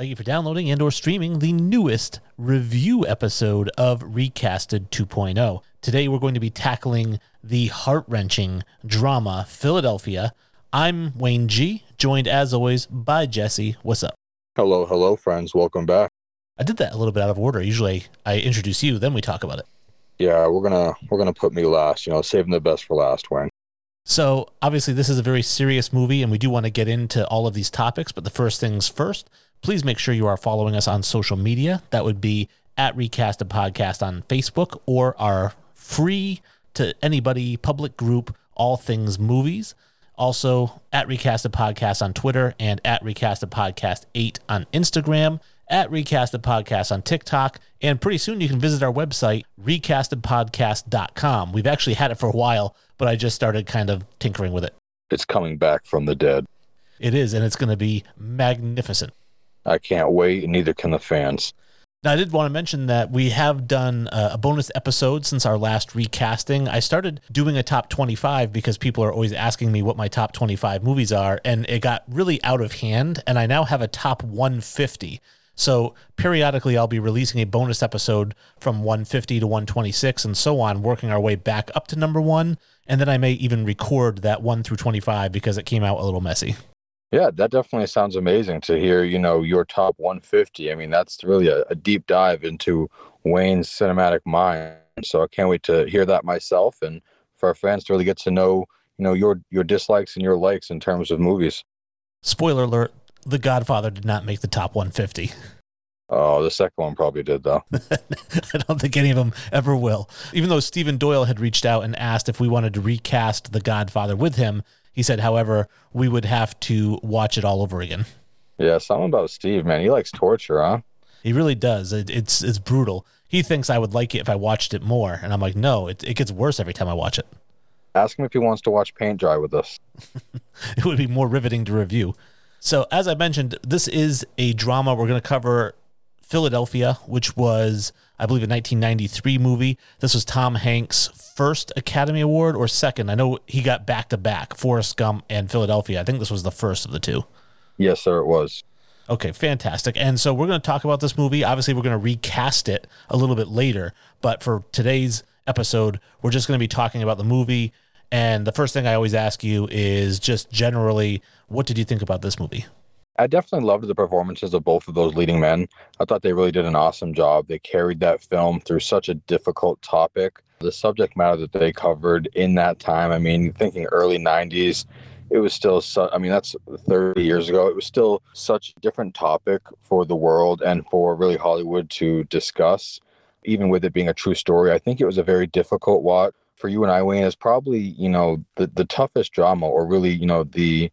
Thank you for downloading and or streaming the newest review episode of Recasted 2.0. Today we're going to be tackling the heart-wrenching drama Philadelphia. I'm Wayne G, joined as always by Jesse. What's up? Hello, hello, friends. Welcome back. I did that a little bit out of order. Usually I introduce you, then we talk about it. Yeah, we're gonna we're gonna put me last. You know, saving the best for last, Wayne. So, obviously, this is a very serious movie, and we do want to get into all of these topics. But the first things first, please make sure you are following us on social media. That would be at Recast a Podcast on Facebook or our free to anybody public group, All Things Movies. Also, at Recast a Podcast on Twitter and at Recast a Podcast 8 on Instagram, at Recast a Podcast on TikTok. And pretty soon you can visit our website, recastedpodcast.com. We've actually had it for a while, but I just started kind of tinkering with it. It's coming back from the dead. It is, and it's going to be magnificent. I can't wait, and neither can the fans. Now, I did want to mention that we have done a bonus episode since our last recasting. I started doing a top 25 because people are always asking me what my top 25 movies are, and it got really out of hand. And I now have a top 150. So periodically, I'll be releasing a bonus episode from 150 to 126 and so on, working our way back up to number one. And then I may even record that 1 through 25 because it came out a little messy. Yeah, that definitely sounds amazing to hear, you know, your top 150. I mean, that's really a, a deep dive into Wayne's cinematic mind. So I can't wait to hear that myself and for our fans to really get to know, you know, your your dislikes and your likes in terms of movies. Spoiler alert, The Godfather did not make the top 150. Oh, the second one probably did, though. I don't think any of them ever will. Even though Stephen Doyle had reached out and asked if we wanted to recast The Godfather with him, he said, however, we would have to watch it all over again. Yeah, something about Steve, man. He likes torture, huh? He really does. It, it's it's brutal. He thinks I would like it if I watched it more, and I'm like, no, it, it gets worse every time I watch it. Ask him if he wants to watch paint dry with us. it would be more riveting to review. So, as I mentioned, this is a drama. We're going to cover Philadelphia, which was, I believe, a 1993 movie. This was Tom Hanks' first Academy Award or second. I know he got back to back Forrest Gump and Philadelphia. I think this was the first of the two. Yes, sir, it was. Okay, fantastic. And so we're going to talk about this movie. Obviously, we're going to recast it a little bit later. But for today's episode, we're just going to be talking about the movie. And the first thing I always ask you is just generally, what did you think about this movie? I definitely loved the performances of both of those leading men. I thought they really did an awesome job. They carried that film through such a difficult topic. The subject matter that they covered in that time, I mean, thinking early 90s, it was still, su- I mean, that's 30 years ago. It was still such a different topic for the world and for really Hollywood to discuss, even with it being a true story. I think it was a very difficult watch for you and I, Wayne, is probably, you know, the, the toughest drama or really, you know, the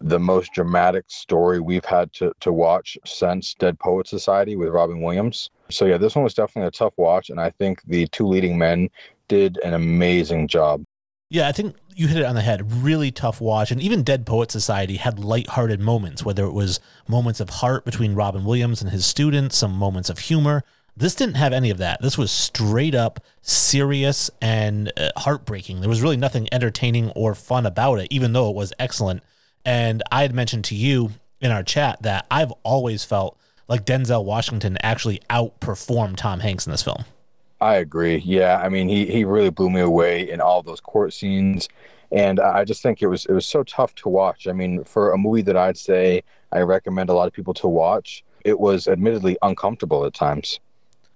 the most dramatic story we've had to, to watch since Dead Poet Society with Robin Williams. So yeah, this one was definitely a tough watch, and I think the two leading men did an amazing job. Yeah, I think you hit it on the head. Really tough watch, and even Dead Poet Society had light-hearted moments, whether it was moments of heart between Robin Williams and his students, some moments of humor. This didn't have any of that. This was straight up serious and uh, heartbreaking. There was really nothing entertaining or fun about it, even though it was excellent and I had mentioned to you in our chat that I've always felt like Denzel Washington actually outperformed Tom Hanks in this film. I agree. Yeah, I mean, he he really blew me away in all those court scenes, and I just think it was it was so tough to watch. I mean, for a movie that I'd say I recommend a lot of people to watch, it was admittedly uncomfortable at times.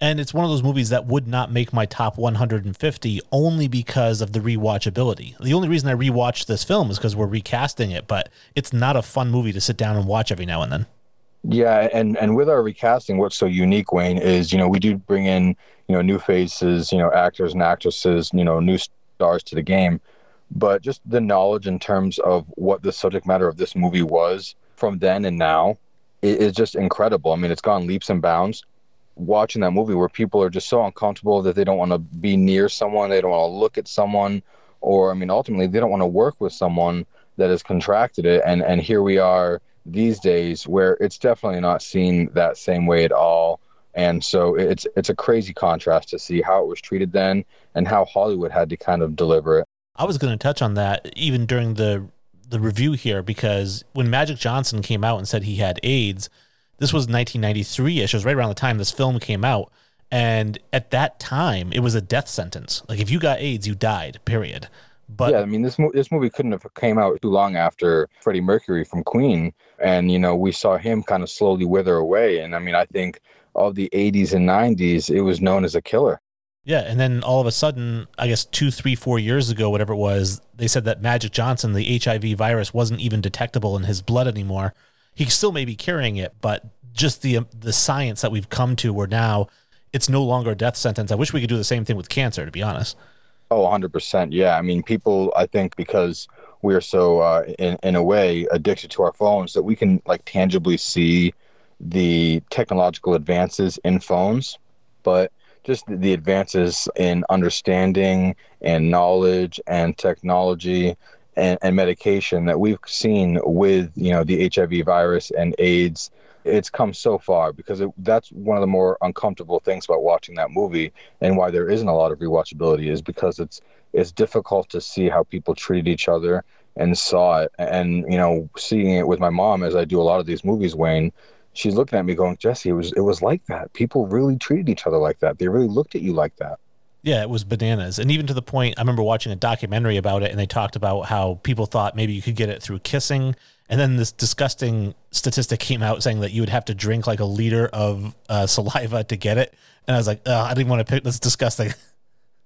And it's one of those movies that would not make my top 150 only because of the rewatchability. The only reason I rewatched this film is because we're recasting it, but it's not a fun movie to sit down and watch every now and then. Yeah, and and with our recasting, what's so unique, Wayne, is you know we do bring in you know new faces, you know actors and actresses, you know new stars to the game, but just the knowledge in terms of what the subject matter of this movie was from then and now is just incredible. I mean, it's gone leaps and bounds watching that movie where people are just so uncomfortable that they don't want to be near someone, they don't want to look at someone, or I mean, ultimately, they don't want to work with someone that has contracted it. And and here we are these days where it's definitely not seen that same way at all. And so it's it's a crazy contrast to see how it was treated then and how Hollywood had to kind of deliver it. I was going to touch on that even during the the review here because when Magic Johnson came out and said he had AIDS, This was 1993 ish. It was right around the time this film came out. And at that time, it was a death sentence. Like if you got AIDS, you died, period. But yeah, I mean, this mo- this movie couldn't have came out too long after Freddie Mercury from Queen, and you know we saw him kind of slowly wither away. And I mean, I think of the 80s and 90s, it was known as a killer. Yeah, and then all of a sudden, I guess two, three, four years ago, whatever it was, they said that Magic Johnson, the HIV virus, wasn't even detectable in his blood anymore. He still may be carrying it, but just the the science that we've come to, where now it's no longer a death sentence. I wish we could do the same thing with cancer, to be honest. Oh, 100%. Yeah. I mean, people, I think because we are so, uh, in, in a way, addicted to our phones that we can like tangibly see the technological advances in phones, but just the advances in understanding and knowledge and technology and, and medication that we've seen with, you know, the HIV virus and AIDS it's come so far because it, that's one of the more uncomfortable things about watching that movie and why there isn't a lot of rewatchability is because it's it's difficult to see how people treated each other and saw it. And you know seeing it with my mom as I do a lot of these movies Wayne she's looking at me going Jesse it was it was like that. People really treated each other like that. They really looked at you like that yeah, it was bananas. And even to the point, I remember watching a documentary about it, and they talked about how people thought maybe you could get it through kissing. And then this disgusting statistic came out saying that you would have to drink like a liter of uh, saliva to get it. And I was like, I didn't want to pick this disgusting.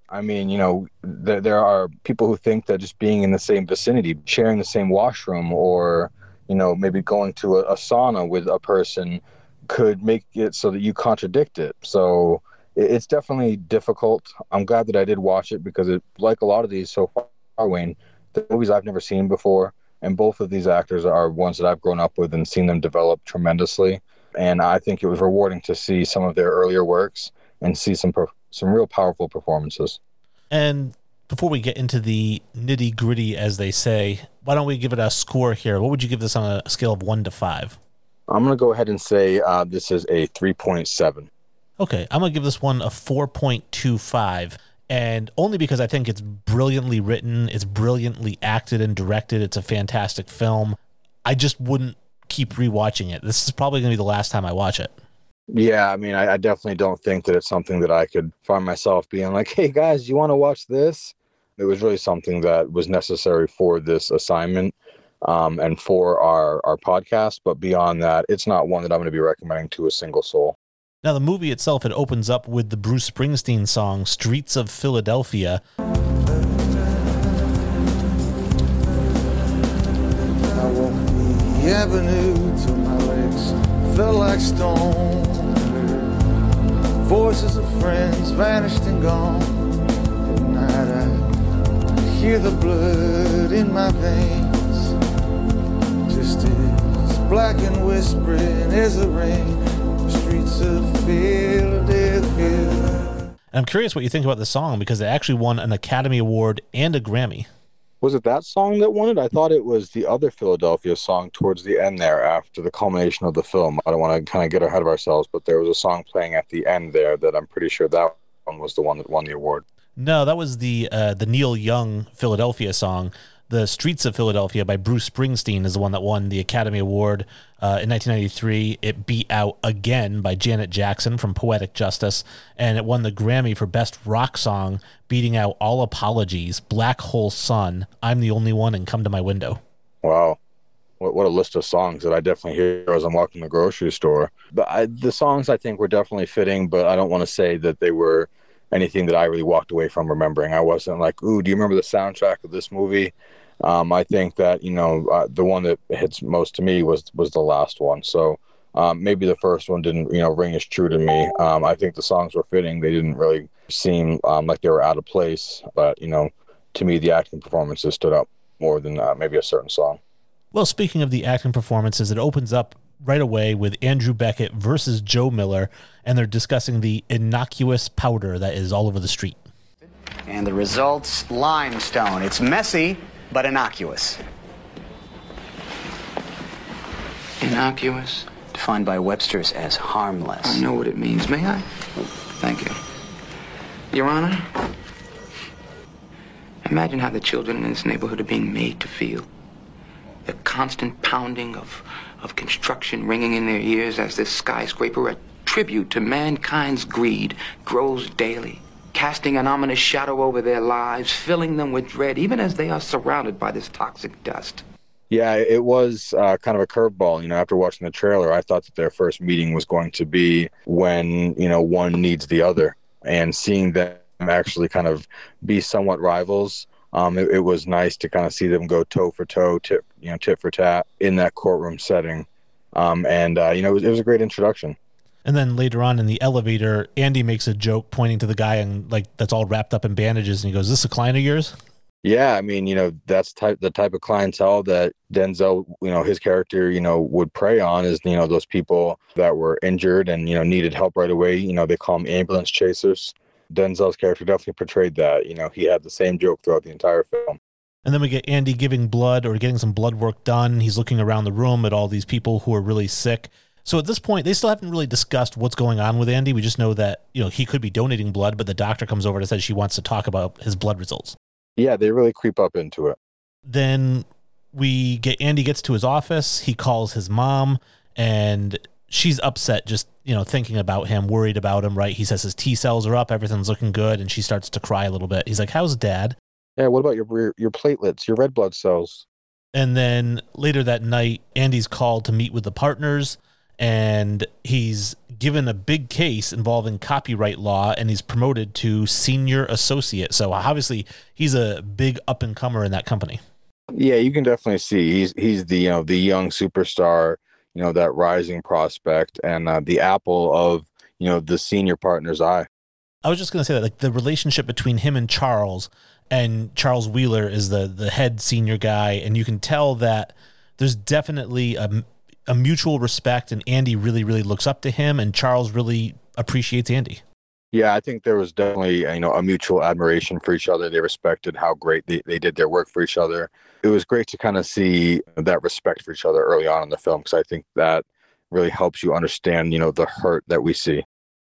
I mean, you know, there, there are people who think that just being in the same vicinity, sharing the same washroom, or, you know, maybe going to a, a sauna with a person could make it so that you contradict it. So, it's definitely difficult. I'm glad that I did watch it because it, like a lot of these so far, Wayne, the movies I've never seen before, and both of these actors are ones that I've grown up with and seen them develop tremendously. And I think it was rewarding to see some of their earlier works and see some some real powerful performances. And before we get into the nitty gritty, as they say, why don't we give it a score here? What would you give this on a scale of one to five? I'm going to go ahead and say uh, this is a 3.7. Okay, I'm gonna give this one a 4.25, and only because I think it's brilliantly written, it's brilliantly acted and directed. It's a fantastic film. I just wouldn't keep rewatching it. This is probably gonna be the last time I watch it. Yeah, I mean, I, I definitely don't think that it's something that I could find myself being like, "Hey guys, you want to watch this?" It was really something that was necessary for this assignment um, and for our our podcast. But beyond that, it's not one that I'm going to be recommending to a single soul. Now, the movie itself, it opens up with the Bruce Springsteen song Streets of Philadelphia. I walked the avenue till my legs like stone. Voices of friends vanished and gone. I hear the blood in my veins. Just as black and whispering as the rain streets of Philadelphia. I'm curious what you think about the song because it actually won an Academy Award and a Grammy. Was it that song that won it? I thought it was the other Philadelphia song towards the end there after the culmination of the film. I don't want to kind of get ahead of ourselves, but there was a song playing at the end there that I'm pretty sure that one was the one that won the award. No, that was the uh, the Neil Young Philadelphia song. The Streets of Philadelphia by Bruce Springsteen is the one that won the Academy Award uh, in 1993. It beat out again by Janet Jackson from Poetic Justice, and it won the Grammy for Best Rock Song, beating out All Apologies, Black Hole Sun, I'm the Only One, and Come to My Window. Wow. What, what a list of songs that I definitely hear as I'm walking the grocery store. But I, the songs I think were definitely fitting, but I don't want to say that they were anything that I really walked away from remembering. I wasn't like, "Ooh, do you remember the soundtrack of this movie?" Um, I think that you know uh, the one that hits most to me was was the last one. So um, maybe the first one didn't you know ring as true to me. Um, I think the songs were fitting. They didn't really seem um, like they were out of place. But you know, to me, the acting performances stood out more than uh, maybe a certain song. Well, speaking of the acting performances, it opens up right away with Andrew Beckett versus Joe Miller, and they're discussing the innocuous powder that is all over the street. And the results limestone. It's messy, but innocuous. Innocuous? Defined by Webster's as harmless. I know what it means. May I? Thank you. Your Honor, imagine how the children in this neighborhood are being made to feel. The constant pounding of, of construction ringing in their ears as this skyscraper, a tribute to mankind's greed, grows daily, casting an ominous shadow over their lives, filling them with dread, even as they are surrounded by this toxic dust. Yeah, it was uh, kind of a curveball. You know, after watching the trailer, I thought that their first meeting was going to be when, you know, one needs the other. And seeing them actually kind of be somewhat rivals um, it, it, was nice to kind of see them go toe for toe, tip you know, tit for tat in that courtroom setting. Um, and, uh, you know, it was, it was, a great introduction. And then later on in the elevator, Andy makes a joke pointing to the guy and like that's all wrapped up in bandages. And he goes, Is this a client of yours? Yeah, I mean, you know, that's type the type of clientele that Denzel, you know, his character, you know, would prey on is, you know, those people that were injured and, you know, needed help right away. You know, they call them ambulance chasers. Denzel's character definitely portrayed that. You know, he had the same joke throughout the entire film. And then we get Andy giving blood or getting some blood work done. He's looking around the room at all these people who are really sick. So at this point, they still haven't really discussed what's going on with Andy. We just know that, you know, he could be donating blood, but the doctor comes over and says she wants to talk about his blood results. Yeah, they really creep up into it. Then we get Andy gets to his office. He calls his mom and she's upset just you know thinking about him worried about him right? He says his t cells are up everything's looking good and she starts to cry a little bit. He's like how's dad? Yeah what about your your platelets your red blood cells? And then later that night andy's called to meet with the partners and he's given a big case involving copyright law and he's promoted to senior associate. So obviously he's a big up and comer in that company. Yeah you can definitely see he's he's the you know the young superstar you know that rising prospect and uh, the apple of you know the senior partner's eye. I was just going to say that like the relationship between him and Charles and Charles Wheeler is the the head senior guy and you can tell that there's definitely a, a mutual respect and Andy really really looks up to him and Charles really appreciates Andy. Yeah, I think there was definitely you know a mutual admiration for each other. They respected how great they, they did their work for each other. It was great to kind of see that respect for each other early on in the film because I think that really helps you understand you know the hurt that we see.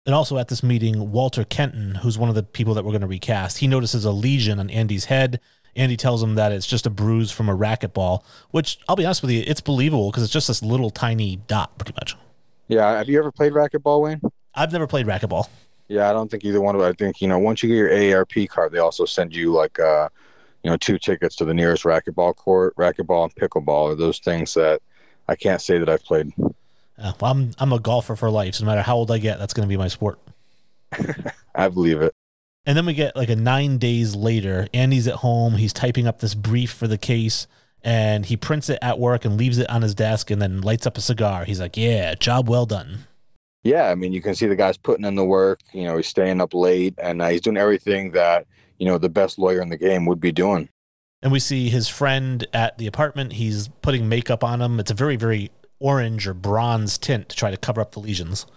And also at this meeting, Walter Kenton, who's one of the people that we're going to recast, he notices a lesion on Andy's head. Andy tells him that it's just a bruise from a racquetball, which I'll be honest with you, it's believable because it's just this little tiny dot, pretty much. Yeah, have you ever played racquetball, Wayne? I've never played racquetball. Yeah, I don't think either one of. I think you know once you get your AARP card, they also send you like uh, you know two tickets to the nearest racquetball court. Racquetball and pickleball are those things that I can't say that I've played. Uh, well, I'm I'm a golfer for life. So no matter how old I get, that's going to be my sport. I believe it. And then we get like a nine days later. Andy's at home. He's typing up this brief for the case, and he prints it at work and leaves it on his desk, and then lights up a cigar. He's like, "Yeah, job well done." yeah, I mean, you can see the guy's putting in the work. You know, he's staying up late and uh, he's doing everything that you know the best lawyer in the game would be doing. And we see his friend at the apartment. He's putting makeup on him. It's a very, very orange or bronze tint to try to cover up the lesions.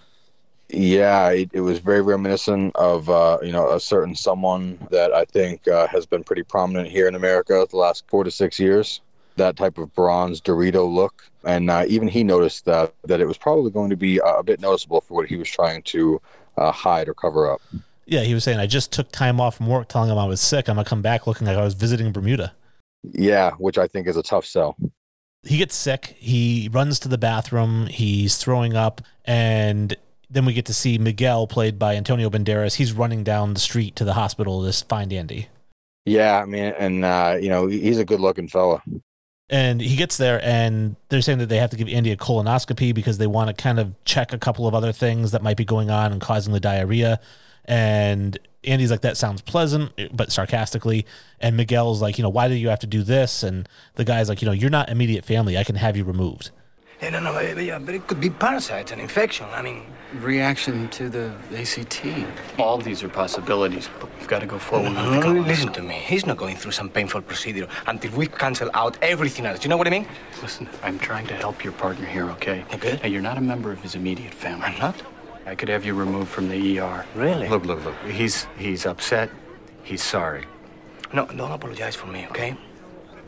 Yeah, it, it was very reminiscent of uh, you know a certain someone that I think uh, has been pretty prominent here in America the last four to six years that type of bronze Dorito look. And uh, even he noticed that that it was probably going to be a bit noticeable for what he was trying to uh, hide or cover up. Yeah, he was saying, I just took time off from work telling him I was sick. I'm going to come back looking like I was visiting Bermuda. Yeah, which I think is a tough sell. He gets sick. He runs to the bathroom. He's throwing up. And then we get to see Miguel, played by Antonio Banderas. He's running down the street to the hospital to find Andy. Yeah, I mean, and, uh, you know, he's a good looking fella. And he gets there, and they're saying that they have to give Andy a colonoscopy because they want to kind of check a couple of other things that might be going on and causing the diarrhea. And Andy's like, that sounds pleasant, but sarcastically. And Miguel's like, you know, why do you have to do this? And the guy's like, you know, you're not immediate family. I can have you removed. Yeah, no, no, but it could be parasites, an infection. I mean, reaction to the AZT. All these are possibilities, but we've got to go forward. No, no, no, listen to me. He's not going through some painful procedure until we cancel out everything else. You know what I mean? Listen, I'm trying to help your partner here, okay? Okay. Hey, you're not a member of his immediate family. I'm not. I could have you removed from the ER. Really? Look, look, look. He's he's upset. He's sorry. No, don't apologize for me, okay?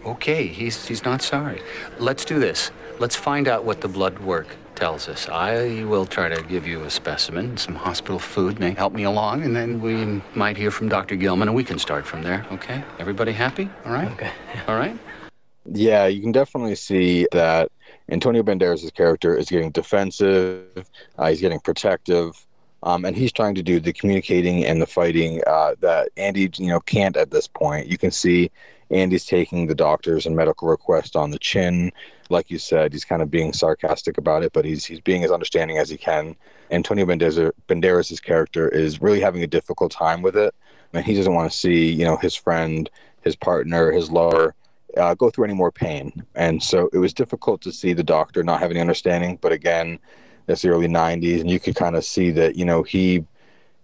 Okay, he's he's not sorry. Let's do this. Let's find out what the blood work tells us. I will try to give you a specimen, some hospital food may help me along, and then we might hear from Dr. Gilman, and we can start from there, okay? Everybody happy? All right? Okay. All right? Yeah, you can definitely see that Antonio Banderas' character is getting defensive, uh, he's getting protective, um, and he's trying to do the communicating and the fighting uh, that Andy, you know, can't at this point. You can see Andy's taking the doctors and medical request on the chin. Like you said, he's kind of being sarcastic about it, but he's he's being as understanding as he can. Antonio Banderas, Banderas' character is really having a difficult time with it, and he doesn't want to see, you know, his friend, his partner, his lover uh, go through any more pain. And so it was difficult to see the doctor not having any understanding. But again, it's the early 90s, and you could kind of see that, you know, he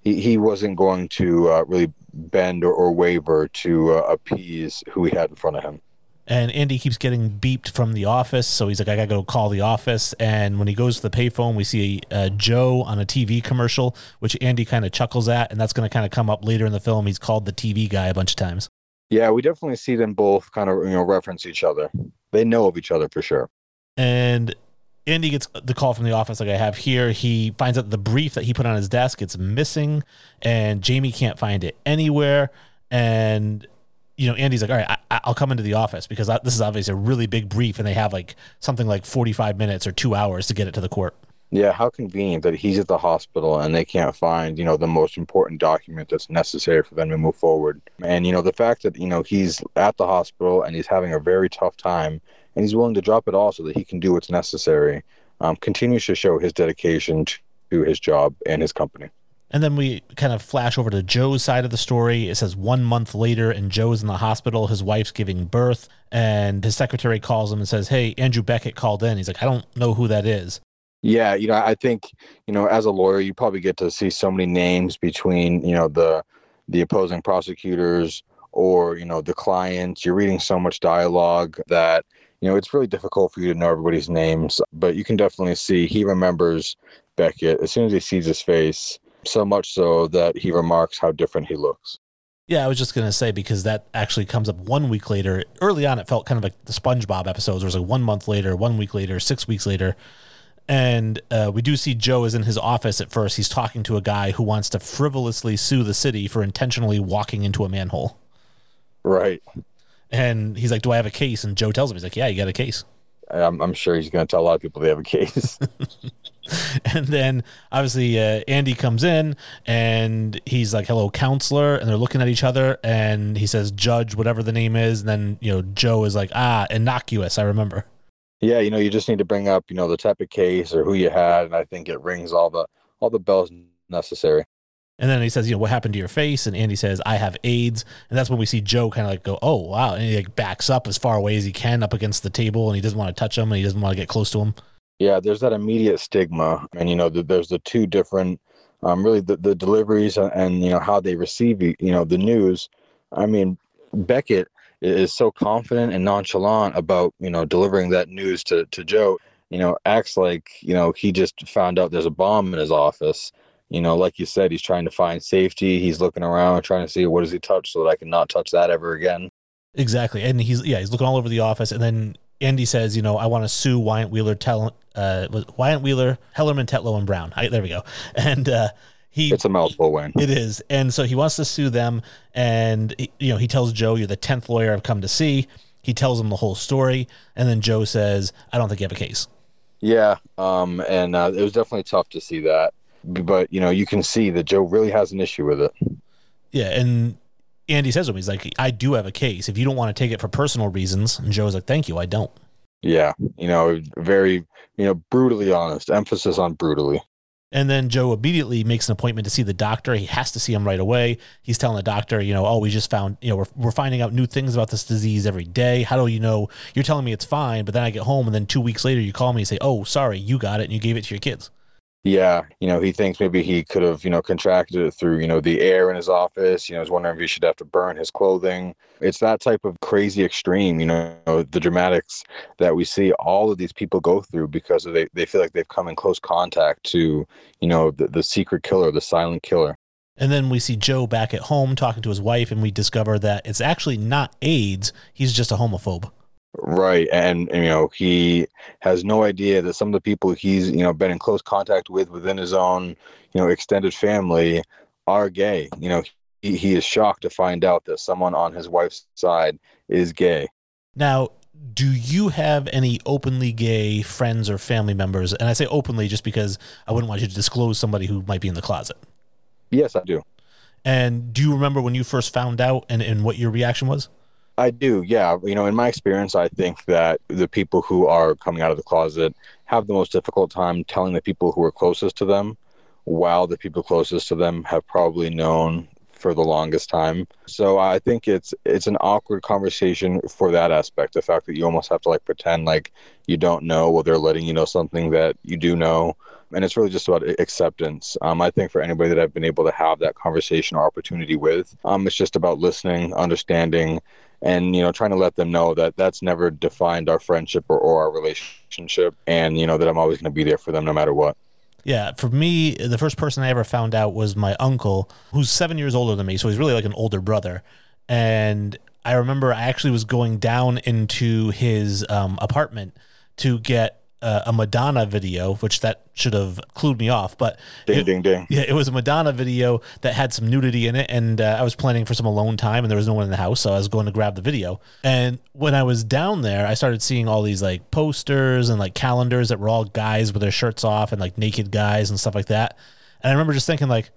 he, he wasn't going to uh, really bend or, or waver to uh, appease who he had in front of him. And Andy keeps getting beeped from the office, so he's like, "I gotta go call the office." And when he goes to the payphone, we see uh, Joe on a TV commercial, which Andy kind of chuckles at, and that's going to kind of come up later in the film. He's called the TV guy a bunch of times. Yeah, we definitely see them both kind of you know reference each other. They know of each other for sure. And Andy gets the call from the office like I have here. He finds out the brief that he put on his desk it's missing, and Jamie can't find it anywhere. And you know, Andy's like, "All right, I, will come into the office because I, this is obviously a really big brief, and they have like something like forty-five minutes or two hours to get it to the court." Yeah, how convenient that he's at the hospital and they can't find, you know, the most important document that's necessary for them to move forward. And, you know, the fact that, you know, he's at the hospital and he's having a very tough time and he's willing to drop it all so that he can do what's necessary um, continues to show his dedication to his job and his company. And then we kind of flash over to Joe's side of the story. It says one month later, and Joe's in the hospital. His wife's giving birth, and his secretary calls him and says, Hey, Andrew Beckett called in. He's like, I don't know who that is. Yeah, you know, I think you know, as a lawyer, you probably get to see so many names between you know the the opposing prosecutors or you know the clients. You're reading so much dialogue that you know it's really difficult for you to know everybody's names. But you can definitely see he remembers Beckett as soon as he sees his face. So much so that he remarks how different he looks. Yeah, I was just gonna say because that actually comes up one week later. Early on, it felt kind of like the SpongeBob episodes. It was like one month later, one week later, six weeks later and uh, we do see Joe is in his office at first. He's talking to a guy who wants to frivolously sue the city for intentionally walking into a manhole. Right. And he's like, "Do I have a case?" And Joe tells him, "He's like, yeah, you got a case." I'm, I'm sure he's going to tell a lot of people they have a case. and then obviously uh, Andy comes in and he's like, "Hello, counselor," and they're looking at each other. And he says, "Judge, whatever the name is." And then you know Joe is like, "Ah, innocuous." I remember yeah, you know, you just need to bring up, you know, the type of case or who you had, and I think it rings all the all the bells necessary. And then he says, you know, what happened to your face? And Andy says, I have AIDS. And that's when we see Joe kind of like go, oh, wow. And he like backs up as far away as he can up against the table and he doesn't want to touch him and he doesn't want to get close to him. Yeah, there's that immediate stigma. And, you know, the, there's the two different, um, really the, the deliveries and, and, you know, how they receive, you know, the news. I mean, Beckett is so confident and nonchalant about you know delivering that news to to Joe. You know, acts like you know he just found out there's a bomb in his office. You know, like you said, he's trying to find safety. He's looking around, trying to see what does he touch so that I can not touch that ever again. Exactly, and he's yeah, he's looking all over the office, and then Andy says, you know, I want to sue Wyant Wheeler, Tell, uh, Wyant Wheeler, Hellerman, Tetlow, and Brown. I, there we go. And uh, he it's a mouthful wayne. It is. And so he wants to sue them. And you know he tells joe you're the 10th lawyer i've come to see. He tells him the whole story. And then joe says i don't think you have a case. Yeah um and uh, it was definitely tough to see that. But you know you can see that joe really has an issue with it. Yeah and andy says to him he's like i do have a case. If you don't want to take it for personal reasons and joe's like thank you i don't. Yeah you know very you know brutally honest. Emphasis on brutally and then Joe immediately makes an appointment to see the doctor. He has to see him right away. He's telling the doctor, you know, oh, we just found, you know, we're, we're finding out new things about this disease every day. How do you know? You're telling me it's fine, but then I get home and then two weeks later you call me and say, oh, sorry, you got it and you gave it to your kids. Yeah, you know, he thinks maybe he could have, you know, contracted it through, you know, the air in his office. You know, he's wondering if he should have to burn his clothing. It's that type of crazy extreme, you know, the dramatics that we see all of these people go through because they, they feel like they've come in close contact to, you know, the, the secret killer, the silent killer. And then we see Joe back at home talking to his wife, and we discover that it's actually not AIDS. He's just a homophobe. Right, and, you know he has no idea that some of the people he's you know been in close contact with within his own you know extended family are gay. You know he, he is shocked to find out that someone on his wife's side is gay. Now do you have any openly gay friends or family members? And I say openly just because I wouldn't want you to disclose somebody who might be in the closet. Yes, I do. And do you remember when you first found out and, and what your reaction was? I do, yeah. You know, in my experience, I think that the people who are coming out of the closet have the most difficult time telling the people who are closest to them, while the people closest to them have probably known for the longest time. So I think it's it's an awkward conversation for that aspect. The fact that you almost have to like pretend like you don't know while they're letting you know something that you do know. And it's really just about acceptance. Um, I think for anybody that I've been able to have that conversation or opportunity with, um, it's just about listening, understanding, and you know trying to let them know that that's never defined our friendship or, or our relationship and you know that i'm always going to be there for them no matter what. Yeah for me the first person i ever found out was my uncle who's seven years older than me so he's really like an older brother. And i remember i actually was going down into his um, apartment to get uh, a Madonna video, which that should have clued me off. But ding, it, ding, ding. Yeah, it was a Madonna video that had some nudity in it, and uh, I was planning for some alone time, and there was no one in the house, so I was going to grab the video. And when I was down there, I started seeing all these like posters and like calendars that were all guys with their shirts off and like naked guys and stuff like that. And I remember just thinking like,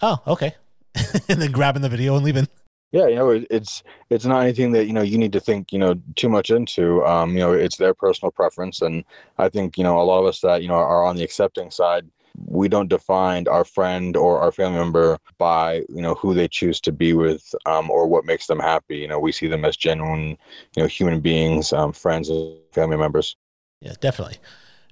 oh, okay, and then grabbing the video and leaving yeah you know it's it's not anything that you know you need to think you know too much into. Um you know it's their personal preference and i think you know a lot of us that you know are on the accepting side we don't define our friend or our family member by you know who they choose to be with um, or what makes them happy. You know we see them as genuine you know human beings um, friends and family members. Yeah definitely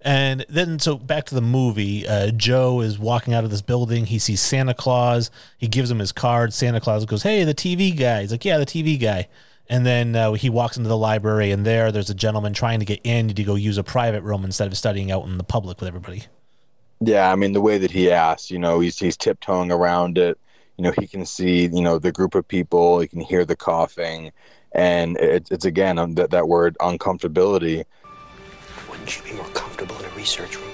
and then, so back to the movie, uh, Joe is walking out of this building. He sees Santa Claus. He gives him his card. Santa Claus goes, Hey, the TV guy. He's like, Yeah, the TV guy. And then uh, he walks into the library, and there, there's a gentleman trying to get in to go use a private room instead of studying out in the public with everybody. Yeah, I mean, the way that he asks, you know, he's, he's tiptoeing around it. You know, he can see, you know, the group of people, he can hear the coughing. And it, it's again um, that, that word uncomfortability wouldn't you be more comfortable in a research room?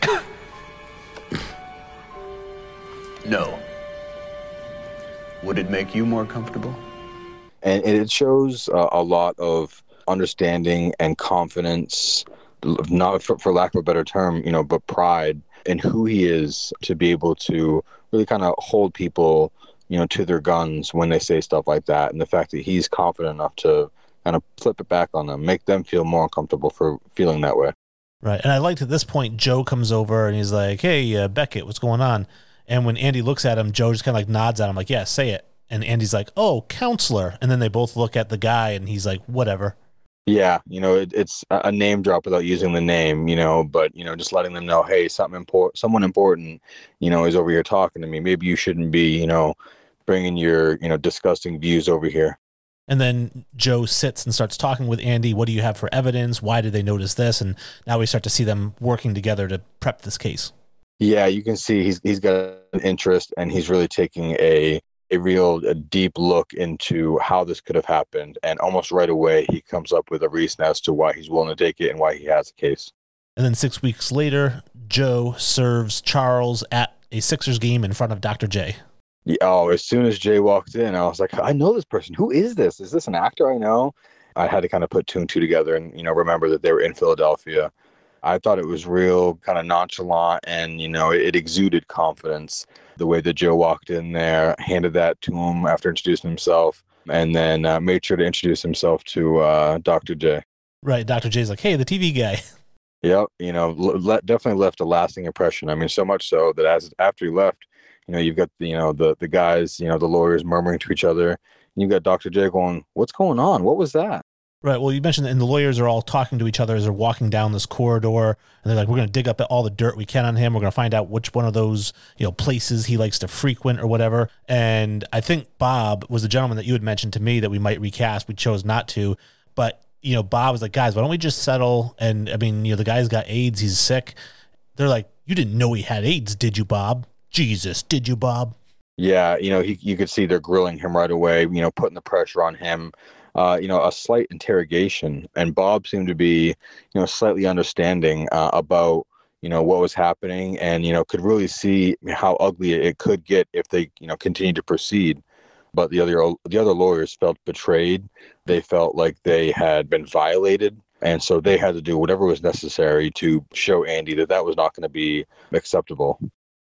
no. Would it make you more comfortable? And it shows uh, a lot of understanding and confidence, not for, for lack of a better term, you know, but pride in who he is to be able to really kind of hold people you know, to their guns when they say stuff like that. And the fact that he's confident enough to kind of flip it back on them, make them feel more uncomfortable for feeling that way. Right. And I liked at this point, Joe comes over and he's like, Hey, uh, Beckett, what's going on? And when Andy looks at him, Joe just kind of like nods at him, like, Yeah, say it. And Andy's like, Oh, counselor. And then they both look at the guy and he's like, Whatever. Yeah, you know, it, it's a name drop without using the name, you know, but you know, just letting them know, hey, something important, someone important, you know, is over here talking to me. Maybe you shouldn't be, you know, bringing your you know disgusting views over here. And then joe sits and starts talking with andy. What do you have for evidence? Why did they notice this? And now we start to see them working together to prep this case. Yeah you can see he's he's got an interest and he's really taking a a real a deep look into how this could have happened. And almost right away he comes up with a reason as to why he's willing to take it and why he has a case. And then six weeks later joe serves charles at a sixers game in front of dr j oh, as soon as Jay walked in, I was like, I know this person. Who is this? Is this an actor I know? I had to kind of put two and two together and, you know, remember that they were in Philadelphia. I thought it was real kind of nonchalant and, you know, it, it exuded confidence. The way that Joe walked in there, handed that to him after introducing himself, and then uh, made sure to introduce himself to uh, Dr. J. Right. Dr. J's like, hey, the TV guy. Yep. You know, le- definitely left a lasting impression. I mean, so much so that as after he left, you know, you've got the, you know the the guys, you know, the lawyers murmuring to each other. You've got Dr. J going, "What's going on? What was that?" Right. Well, you mentioned that, and the lawyers are all talking to each other as they're walking down this corridor, and they're like, "We're going to dig up all the dirt we can on him. We're going to find out which one of those you know places he likes to frequent or whatever." And I think Bob was the gentleman that you had mentioned to me that we might recast. We chose not to, but you know, Bob was like, "Guys, why don't we just settle?" And I mean, you know, the guy's got AIDS. He's sick. They're like, "You didn't know he had AIDS, did you, Bob?" Jesus, did you, Bob? Yeah, you know, he, you could see they're grilling him right away, you know, putting the pressure on him. Uh, you know, a slight interrogation. And Bob seemed to be, you know, slightly understanding uh, about, you know, what was happening and, you know, could really see how ugly it could get if they, you know, continue to proceed. But the other the other lawyers felt betrayed. They felt like they had been violated and so they had to do whatever was necessary to show Andy that that was not going to be acceptable.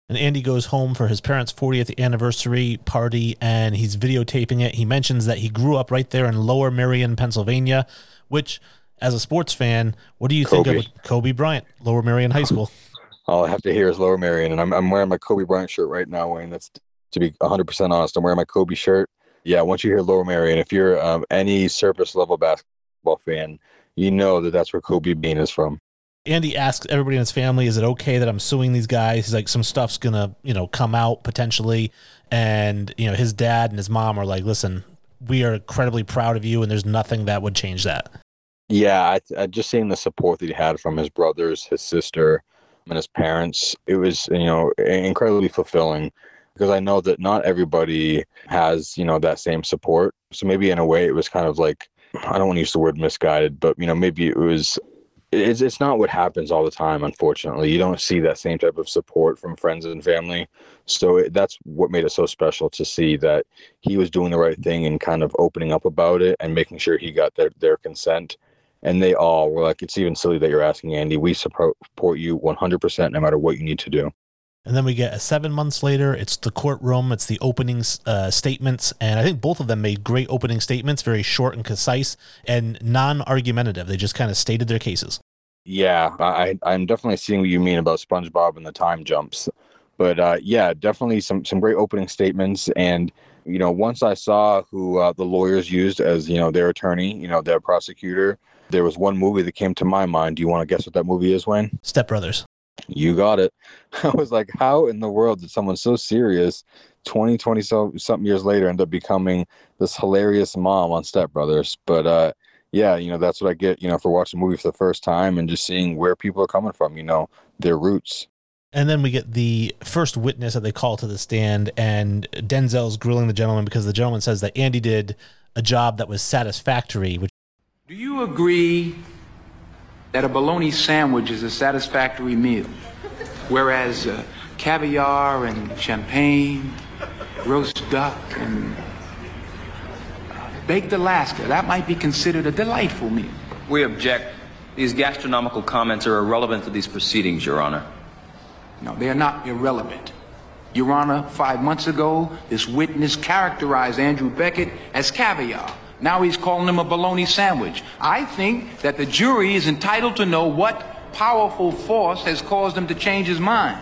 And Andy goes home for his parents' 40th anniversary party and he's videotaping it. He mentions that he grew up right there in Lower Merion, Pennsylvania, which, as a sports fan, what do you Kobe. think of Kobe Bryant, Lower Merion High School? All I have to hear is Lower Merion, and I'm, I'm wearing my Kobe Bryant shirt right now, Wayne. That's to be 100% honest. I'm wearing my Kobe shirt. Yeah, once you hear Lower Merion, if you're um, any surface level basketball fan, you know that that's where Kobe Bean is from. Andy asks everybody in his family, "Is it okay that I'm suing these guys?" He's like, "Some stuff's gonna, you know, come out potentially," and you know, his dad and his mom are like, "Listen, we are incredibly proud of you, and there's nothing that would change that." Yeah, I, I just seeing the support that he had from his brothers, his sister, and his parents, it was you know incredibly fulfilling because I know that not everybody has you know that same support. So maybe in a way, it was kind of like I don't want to use the word misguided, but you know maybe it was. It's it's not what happens all the time. Unfortunately, you don't see that same type of support from friends and family. So it, that's what made it so special to see that he was doing the right thing and kind of opening up about it and making sure he got their their consent and they all were like, "It's even silly that you're asking, Andy. We support you 100%, no matter what you need to do." And then we get a seven months later. It's the courtroom. It's the opening uh, statements, and I think both of them made great opening statements, very short and concise, and non-argumentative. They just kind of stated their cases. Yeah, I I'm definitely seeing what you mean about SpongeBob and the time jumps, but uh, yeah, definitely some some great opening statements. And you know, once I saw who uh, the lawyers used as you know their attorney, you know their prosecutor, there was one movie that came to my mind. Do you want to guess what that movie is, Wayne? Step Brothers. You got it. I was like, how in the world did someone so serious 20, 20 so, something years later end up becoming this hilarious mom on Step Brothers? But uh, yeah, you know, that's what I get, you know, for watching a movie for the first time and just seeing where people are coming from, you know, their roots. And then we get the first witness that they call to the stand, and Denzel's grilling the gentleman because the gentleman says that Andy did a job that was satisfactory, which Do you agree that a bologna sandwich is a satisfactory meal? Whereas uh, caviar and champagne, roast duck, and baked Alaska, that might be considered a delightful meal. We object. These gastronomical comments are irrelevant to these proceedings, Your Honor. No, they are not irrelevant. Your Honor, five months ago, this witness characterized Andrew Beckett as caviar. Now he's calling him a bologna sandwich. I think that the jury is entitled to know what powerful force has caused him to change his mind.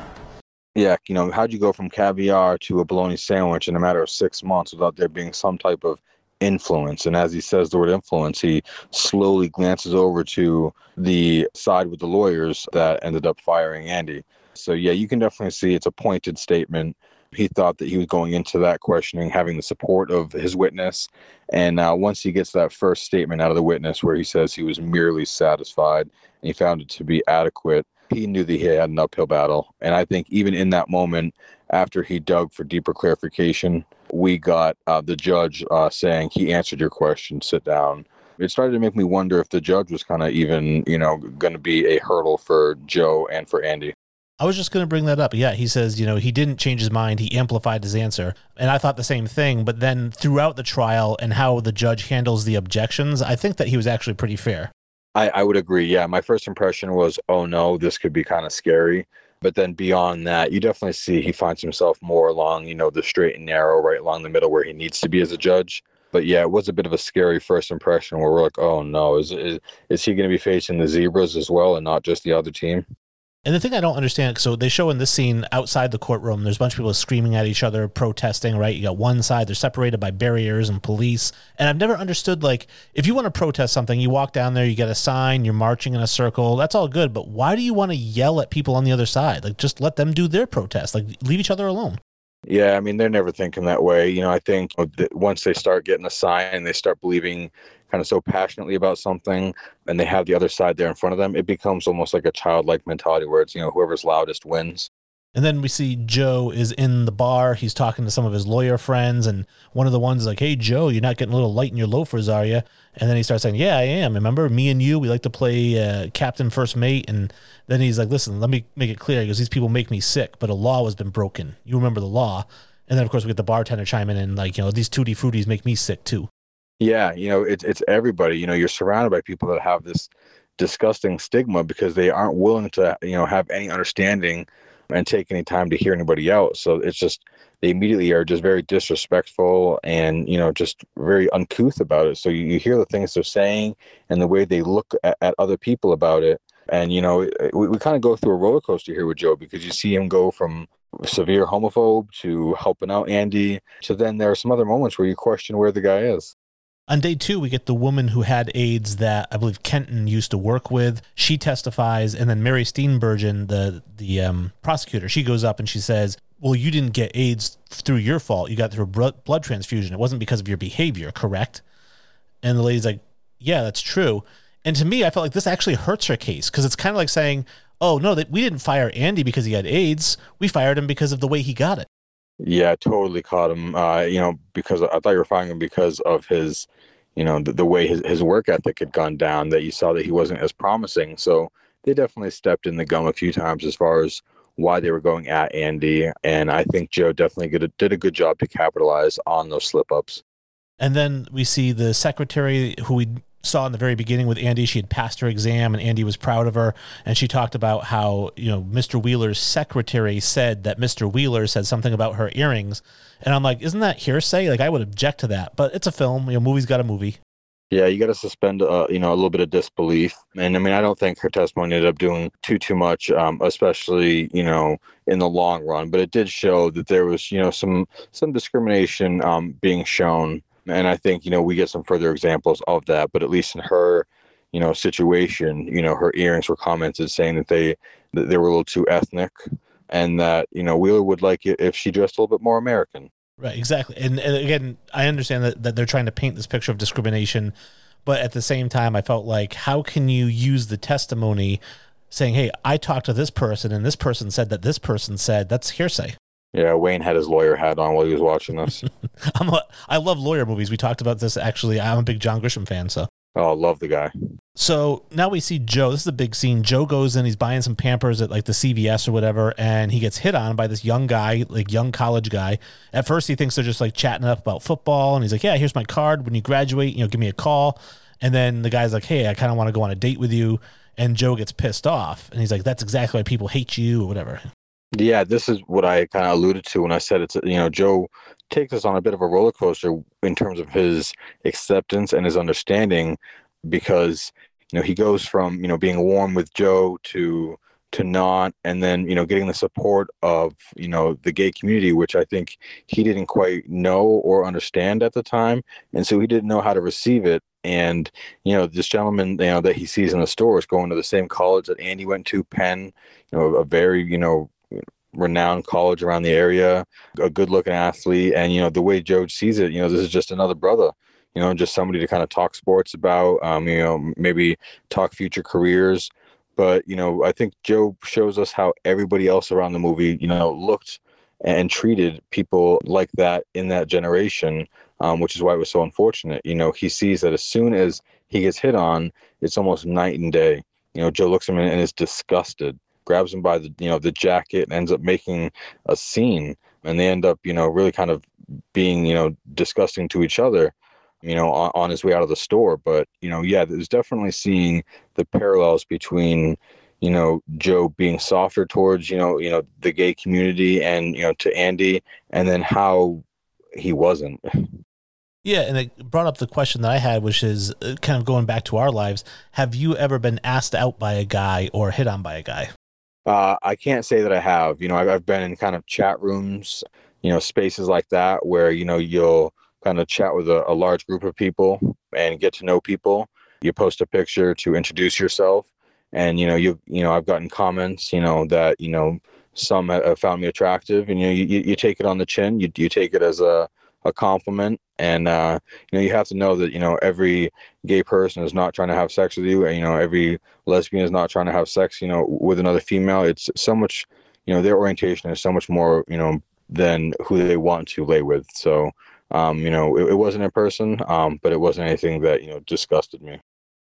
Yeah, you know, how'd you go from caviar to a bologna sandwich in a matter of six months without there being some type of influence? And as he says the word influence, he slowly glances over to the side with the lawyers that ended up firing Andy. So, yeah, you can definitely see it's a pointed statement. He thought that he was going into that questioning having the support of his witness. And uh, once he gets that first statement out of the witness where he says he was merely satisfied and he found it to be adequate, he knew that he had an uphill battle. And I think even in that moment, after he dug for deeper clarification, we got uh, the judge uh, saying, He answered your question, sit down. It started to make me wonder if the judge was kind of even, you know, going to be a hurdle for Joe and for Andy. I was just going to bring that up. Yeah, he says, you know, he didn't change his mind. He amplified his answer. And I thought the same thing. But then throughout the trial and how the judge handles the objections, I think that he was actually pretty fair. I, I would agree. Yeah, my first impression was, oh no, this could be kind of scary. But then beyond that, you definitely see he finds himself more along, you know, the straight and narrow, right along the middle where he needs to be as a judge. But yeah, it was a bit of a scary first impression where we're like, oh no, is is, is he going to be facing the zebras as well and not just the other team? And the thing I don't understand, so they show in this scene outside the courtroom, there's a bunch of people screaming at each other, protesting, right? You got one side, they're separated by barriers and police. And I've never understood, like, if you want to protest something, you walk down there, you get a sign, you're marching in a circle, that's all good. But why do you want to yell at people on the other side? Like, just let them do their protest. Like, leave each other alone. Yeah, I mean, they're never thinking that way. You know, I think once they start getting a sign, they start believing kind of so passionately about something, and they have the other side there in front of them, it becomes almost like a childlike mentality where it's, you know, whoever's loudest wins. And then we see Joe is in the bar. He's talking to some of his lawyer friends, and one of the ones is like, "Hey, Joe, you're not getting a little light in your loafers, are you?" And then he starts saying, "Yeah, I am. Remember me and you? We like to play uh, captain, first mate." And then he's like, "Listen, let me make it clear because these people make me sick, but a law has been broken. You remember the law?" And then of course we get the bartender chiming in and like, you know, these tutti fruities make me sick too. Yeah, you know, it's it's everybody. You know, you're surrounded by people that have this disgusting stigma because they aren't willing to, you know, have any understanding and take any time to hear anybody out. So it's just they immediately are just very disrespectful and you know just very uncouth about it. So you, you hear the things they're saying and the way they look at, at other people about it. And you know, we, we kind of go through a roller coaster here with Joe because you see him go from severe homophobe to helping out Andy so then there are some other moments where you question where the guy is. On day two, we get the woman who had AIDS that I believe Kenton used to work with. She testifies, and then Mary Steenburgen, the the um, prosecutor, she goes up and she says, "Well, you didn't get AIDS through your fault. You got through blood transfusion. It wasn't because of your behavior, correct?" And the lady's like, "Yeah, that's true." And to me, I felt like this actually hurts her case because it's kind of like saying, "Oh no, that we didn't fire Andy because he had AIDS. We fired him because of the way he got it." Yeah, totally caught him. Uh, you know, because I thought you were firing him because of his, you know, the, the way his, his work ethic had gone down. That you saw that he wasn't as promising. So they definitely stepped in the gum a few times as far as why they were going at Andy. And I think Joe definitely did a, did a good job to capitalize on those slip ups. And then we see the secretary who we saw in the very beginning with Andy. She had passed her exam, and Andy was proud of her. And she talked about how you know Mr. Wheeler's secretary said that Mr. Wheeler said something about her earrings, and I'm like, isn't that hearsay? Like I would object to that, but it's a film. You know, movie's got a movie. Yeah, you got to suspend, uh, you know, a little bit of disbelief. And I mean, I don't think her testimony ended up doing too too much, um, especially you know in the long run. But it did show that there was, you know, some some discrimination um, being shown and I think you know we get some further examples of that. But at least in her, you know, situation, you know, her earrings were commented saying that they that they were a little too ethnic, and that you know Wheeler would like it if she dressed a little bit more American. Right, exactly. And, and again, I understand that, that they're trying to paint this picture of discrimination, but at the same time, I felt like how can you use the testimony saying, "Hey, I talked to this person, and this person said that this person said that's hearsay." Yeah, Wayne had his lawyer hat on while he was watching this. I'm a, I love lawyer movies. We talked about this actually. I'm a big John Grisham fan, so. Oh, love the guy. So now we see Joe. This is a big scene. Joe goes in, he's buying some Pampers at like the CVS or whatever, and he gets hit on by this young guy, like young college guy. At first, he thinks they're just like chatting up about football, and he's like, "Yeah, here's my card. When you graduate, you know, give me a call." And then the guy's like, "Hey, I kind of want to go on a date with you." And Joe gets pissed off, and he's like, "That's exactly why people hate you or whatever." Yeah, this is what I kind of alluded to when I said it's you know Joe takes us on a bit of a roller coaster in terms of his acceptance and his understanding because you know he goes from you know being warm with Joe to to not and then you know getting the support of you know the gay community which I think he didn't quite know or understand at the time. And so he didn't know how to receive it. And you know this gentleman you know that he sees in the store is going to the same college that Andy went to Penn you know a very you know renowned college around the area, a good looking athlete. And, you know, the way Joe sees it, you know, this is just another brother, you know, just somebody to kind of talk sports about, um, you know, maybe talk future careers. But, you know, I think Joe shows us how everybody else around the movie, you know, looked and treated people like that in that generation, um, which is why it was so unfortunate. You know, he sees that as soon as he gets hit on, it's almost night and day. You know, Joe looks at him and is disgusted grabs him by the you know the jacket and ends up making a scene and they end up you know really kind of being you know disgusting to each other you know on, on his way out of the store but you know yeah there's definitely seeing the parallels between you know joe being softer towards you know you know the gay community and you know to andy and then how he wasn't yeah, and it brought up the question that I had, which is uh, kind of going back to our lives. Have you ever been asked out by a guy or hit on by a guy? Uh, I can't say that I have. You know, I've, I've been in kind of chat rooms, you know, spaces like that where you know you'll kind of chat with a, a large group of people and get to know people. You post a picture to introduce yourself, and you know you you know I've gotten comments, you know that you know some have found me attractive, and you you, you take it on the chin. You you take it as a a compliment and uh, you know you have to know that you know every gay person is not trying to have sex with you and you know every lesbian is not trying to have sex you know with another female it's so much you know, their orientation is so much more, you know, than who they want to lay with. So, um, you know, it, it wasn't in person, um, but it wasn't anything that you know disgusted me.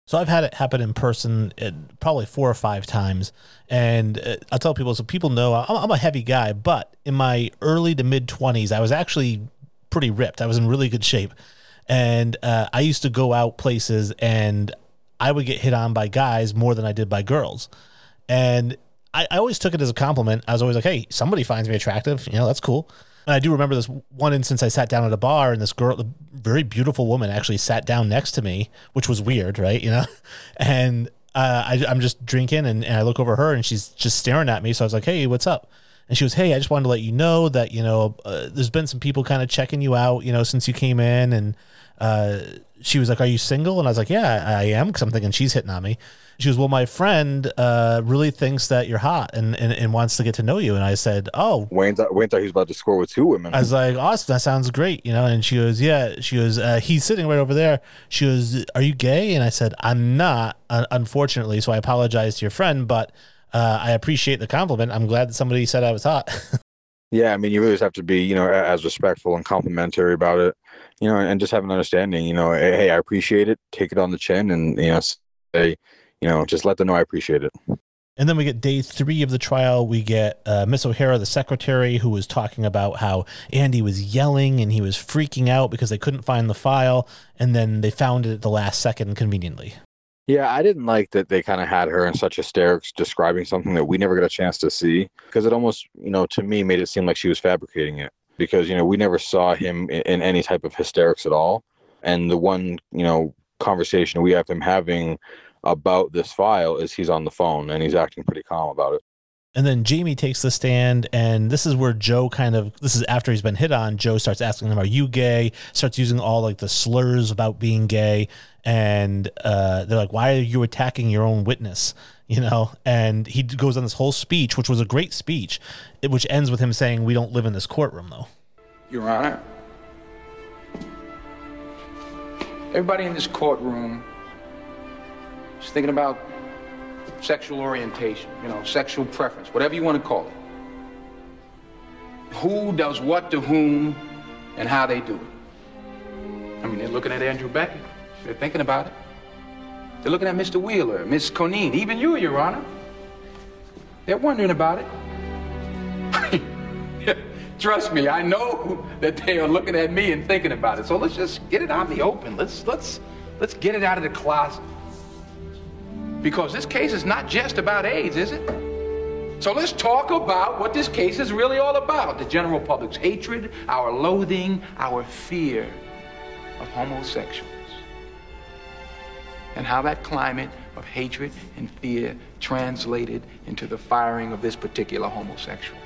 So I've had it happen in person uh, probably four or five times, and uh, I tell people so people know I'm, I'm a heavy guy, but in my early to mid twenties, I was actually pretty ripped. I was in really good shape, and uh, I used to go out places, and I would get hit on by guys more than I did by girls, and I, I always took it as a compliment. I was always like, "Hey, somebody finds me attractive. You know, that's cool." And I do remember this one instance I sat down at a bar and this girl, a very beautiful woman, actually sat down next to me, which was weird, right? You know, and uh, I, I'm just drinking and, and I look over her and she's just staring at me. So I was like, "Hey, what's up?" And she was, "Hey, I just wanted to let you know that you know uh, there's been some people kind of checking you out, you know, since you came in." And uh, she was like, "Are you single?" And I was like, "Yeah, I am," because I'm thinking she's hitting on me. She goes, "Well, my friend uh, really thinks that you're hot and, and, and wants to get to know you." And I said, "Oh, Wayne thought Wayne thought he was about to score with two women. I was like, awesome, that sounds great, you know. And she goes, yeah. She goes, uh, he's sitting right over there. She goes, are you gay? And I said, I'm not, uh, unfortunately. So I apologize to your friend, but uh, I appreciate the compliment. I'm glad that somebody said I was hot. Yeah, I mean, you really just have to be, you know, as respectful and complimentary about it, you know, and just have an understanding. You know, hey, I appreciate it. Take it on the chin, and you know, say, you know, just let them know I appreciate it. And then we get day three of the trial. We get uh, Miss O'Hara, the secretary, who was talking about how Andy was yelling and he was freaking out because they couldn't find the file. And then they found it at the last second conveniently. Yeah, I didn't like that they kind of had her in such hysterics describing something that we never got a chance to see because it almost, you know, to me made it seem like she was fabricating it because, you know, we never saw him in, in any type of hysterics at all. And the one, you know, conversation we have him having about this file is he's on the phone and he's acting pretty calm about it. And then Jamie takes the stand, and this is where Joe kind of this is after he's been hit on. Joe starts asking him, "Are you gay?" Starts using all like the slurs about being gay, and uh, they're like, "Why are you attacking your own witness?" You know, and he goes on this whole speech, which was a great speech, which ends with him saying, "We don't live in this courtroom, though." Your Honor. Everybody in this courtroom is thinking about sexual orientation, you know, sexual preference, whatever you want to call it. Who does what to whom and how they do it. I mean, they're looking at Andrew Beckett. They're thinking about it. They're looking at Mr. Wheeler, Miss Conine, even you, Your Honor. They're wondering about it. Trust me, I know that they are looking at me and thinking about it. So let's just get it out in the open. Let's let's let's get it out of the closet. Because this case is not just about AIDS, is it? So let's talk about what this case is really all about. The general public's hatred, our loathing, our fear of homosexuals. And how that climate of hatred and fear translated into the firing of this particular homosexual.